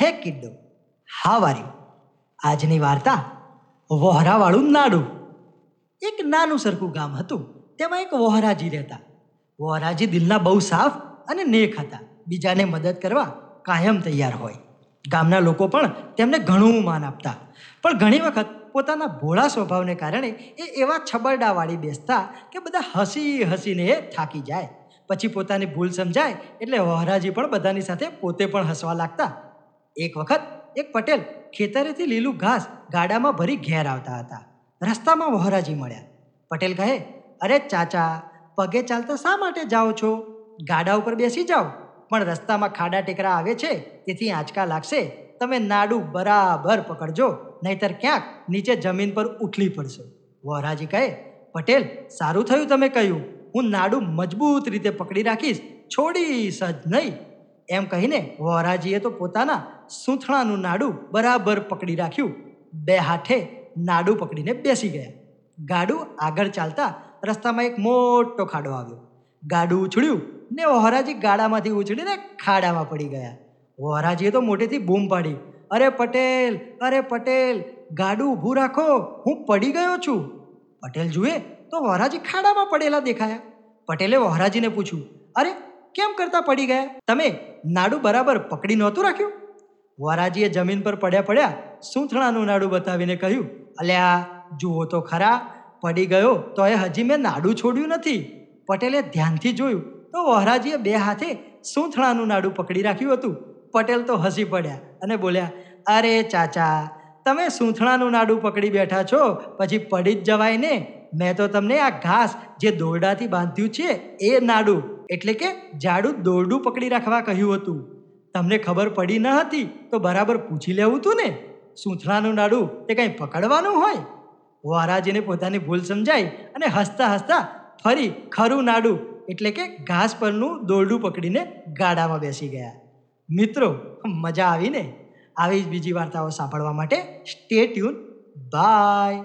હે કિડ્ડો, હા વારી. આજની વાર્તા વોહરાવાળું નાડું. એક નાનું સરખું ગામ હતું, તેમાં એક વોહરાજી રહેતા. વોહરાજી દિલના બહુ સાફ અને નેક હતા. બીજાને મદદ કરવા કાયમ તૈયાર હોય. ગામના લોકો પણ તેમને ઘણું માન આપતા. પણ ઘણી વખત પોતાના ભોળા સ્વભાવને કારણે એ એવા છબરડાવાળી બેસતા કે બધા હસી હસીને એ થાકી જાય. પછી પોતાની ભૂલ સમજાય એટલે વોહરાજી પણ બધાની સાથે પોતે પણ હસવા લાગતા એક વખત એક પટેલ ખેતરેથી લીલું ઘાસ ગાડામાં ભરી ઘેર આવતા હતા. રસ્તામાં વહોરાજી મળ્યા. પટેલ કહે, અરે ચાચા, પગે ચાલતા શા માટે જાઓ છો? ગાડા ઉપર બેસી જાઓ. પણ રસ્તામાં ખાડા ટેકરા આવે છે, તેથી આંચકા લાગશે. તમે નાડું બરાબર પકડજો, નહીતર ક્યાંક નીચે જમીન પર ઉથલી પડશો. વહરાજી કહે, પટેલ, સારું થયું તમે કહ્યું. હું નાડું મજબૂત રીતે પકડી રાખીશ. છોડીશ જ નહીં. એમ કહીને વહોરાજીએ તો પોતાના સૂંથણાનું નાડું બરાબર પકડી રાખ્યું. બે હાથે નાડું પકડીને બેસી ગયા. ગાડું આગળ ચાલતા રસ્તામાં એક મોટો ખાડો આવ્યો. ગાડું ઉછળ્યું ને વોહરાજી ગાડામાંથી ઉછળીને ખાડામાં પડી ગયા. વોહરાજીએ તો મોટેથી બૂમ પાડી. અરે પટેલ અરે પટેલ, ગાડું ઊભું રાખો, હું પડી ગયો છું. પટેલ જુએ તો વોહરાજી ખાડામાં પડેલા દેખાયા. પટેલે વોહરાજીને પૂછ્યું, અરે કેમ કરતા પડી ગયા? તમે નાડું બરાબર પકડી નહોતું રાખ્યું? વરાજીએ જમીન પર પડ્યા પડ્યા સૂંથણાનું નાડું બતાવીને કહ્યું, અલ્યા, જુઓ તો ખરા, પડી ગયો તો એ હજી મેં નાડું છોડ્યું નથી. પટેલે ધ્યાનથી જોયું તો વહરાજીએ બે હાથે સૂંથણાનું નાડું પકડી રાખ્યું હતું. પટેલ તો હસી પડ્યા અને બોલ્યા, અરે ચાચા, તમે સૂંથણાનું નાડું પકડી બેઠા છો, પછી પડી જ જવાય ને? મેં તો તમને આ ઘાસ જે દોરડાથી બાંધ્યું છે, એ નાડું એટલે કે જાડું દોરડું પકડી રાખવા કહ્યું હતું. તમને ખબર પડી ન હતી તો બરાબર પૂછી લેવું હતું ને. સૂંથણાનું નાડું તે કંઈ પકડવાનું હોય? વારાજીને પોતાની ભૂલ સમજાઈ અને હસતા હસતા ફરી ખરું નાડું એટલે કે ઘાસ પરનું દોરડું પકડીને ગાડામાં બેસી ગયા. મિત્રો, મજા આવીને આવી જ બીજી વાર્તાઓ સાંભળવા માટે સ્ટે ટ્યુન બાય